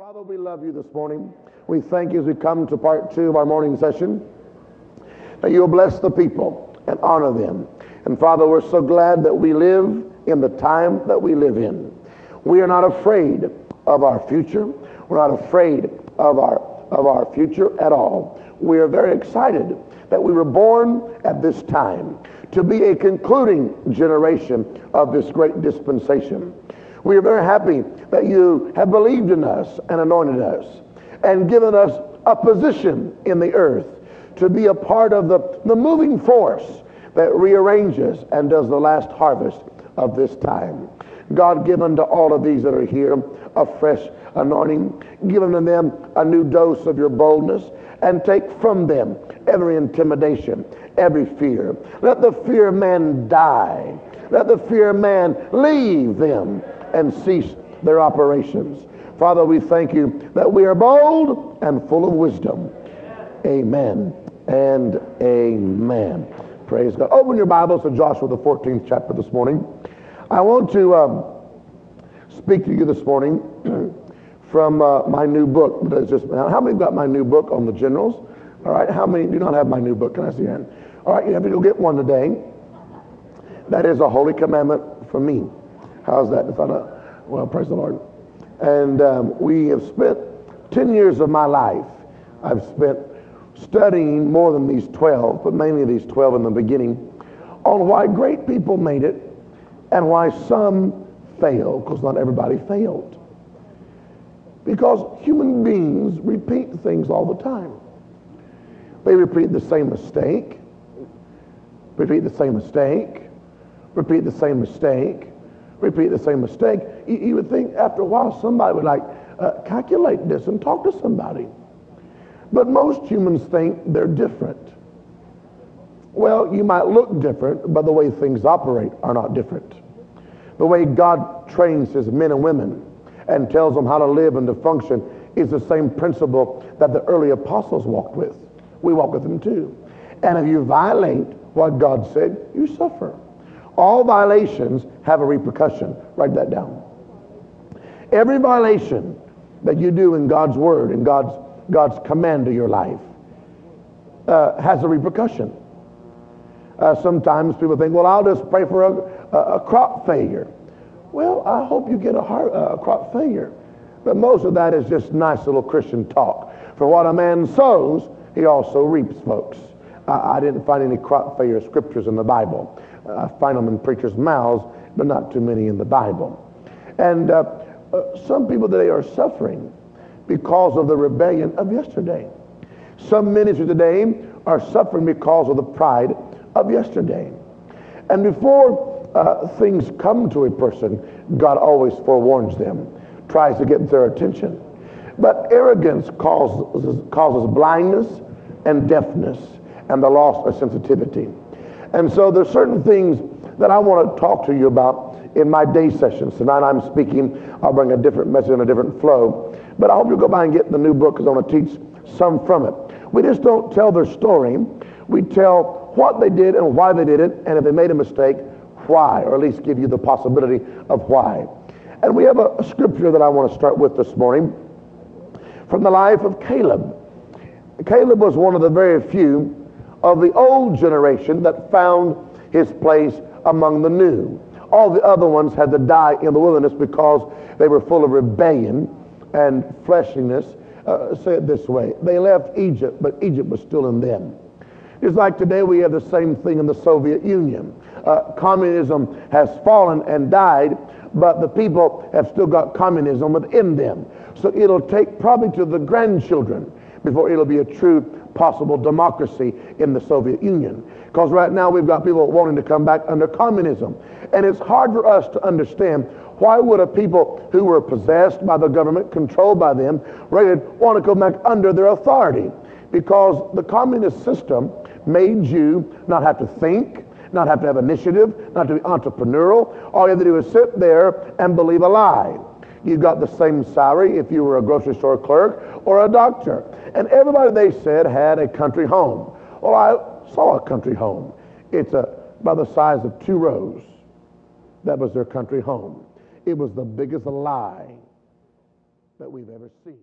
Father, we love you this morning. We thank you as we come to part two of our morning session that you'll bless the people and honor them. And Father, we're so glad that we live in the time that we live in. We are not afraid of our future. We're not afraid of our, of our future at all. We are very excited that we were born at this time to be a concluding generation of this great dispensation. We are very happy that you have believed in us and anointed us and given us a position in the earth to be a part of the, the moving force that rearranges and does the last harvest of this time. God, give unto all of these that are here a fresh anointing. Give unto them a new dose of your boldness and take from them every intimidation, every fear. Let the fear of man die. Let the fear of man leave them and cease their operations. Father, we thank you that we are bold and full of wisdom. Amen and amen. Praise God. Open your Bibles to Joshua, the 14th chapter this morning. I want to um, speak to you this morning from uh, my new book. That's just how many got my new book on the generals? All right. How many do not have my new book? Can I see your hand? All right. You have to go get one today. That is a holy commandment from me. How's that? Well, praise the Lord. And um, we have spent 10 years of my life, I've spent studying more than these 12, but mainly these 12 in the beginning, on why great people made it and why some failed, because not everybody failed. Because human beings repeat things all the time. They repeat the same mistake, repeat the same mistake, repeat the same mistake, repeat the same mistake. You, you would think after a while somebody would like uh, calculate this and talk to somebody. But most humans think they're different. Well, you might look different, but the way things operate are not different. The way God trains his men and women and tells them how to live and to function is the same principle that the early apostles walked with. We walk with them too. And if you violate what God said, you suffer. All violations have a repercussion. Write that down. Every violation that you do in God's word, in God's, God's command to your life, uh, has a repercussion. Uh, sometimes people think, well, I'll just pray for a, a, a crop failure. Well, I hope you get a, heart, uh, crop failure. But most of that is just nice little Christian talk. For what a man sows, he also reaps, folks. I didn't find any crop failure scriptures in the Bible. I find them in preachers' mouths, but not too many in the Bible. And uh, uh, some people today are suffering because of the rebellion of yesterday. Some ministers today are suffering because of the pride of yesterday. And before uh, things come to a person, God always forewarns them, tries to get their attention. But arrogance causes, causes blindness and deafness and the loss of sensitivity. And so there's certain things that I want to talk to you about in my day sessions. Tonight I'm speaking. I'll bring a different message and a different flow. But I hope you'll go by and get the new book because I want to teach some from it. We just don't tell their story. We tell what they did and why they did it, and if they made a mistake, why, or at least give you the possibility of why. And we have a, a scripture that I want to start with this morning from the life of Caleb. Caleb was one of the very few of the old generation that found his place among the new. All the other ones had to die in the wilderness because they were full of rebellion and fleshiness. Uh, say it this way they left Egypt, but Egypt was still in them. It's like today we have the same thing in the Soviet Union. Uh, communism has fallen and died, but the people have still got communism within them. So it'll take probably to the grandchildren before it'll be a true possible democracy in the Soviet Union. Because right now we've got people wanting to come back under communism. And it's hard for us to understand why would a people who were possessed by the government, controlled by them, rated, want to come back under their authority? Because the communist system made you not have to think, not have to have initiative, not to be entrepreneurial. All you have to do is sit there and believe a lie. You got the same salary if you were a grocery store clerk or a doctor. And everybody they said had a country home. Well, I saw a country home. It's a, by the size of two rows. That was their country home. It was the biggest lie that we've ever seen.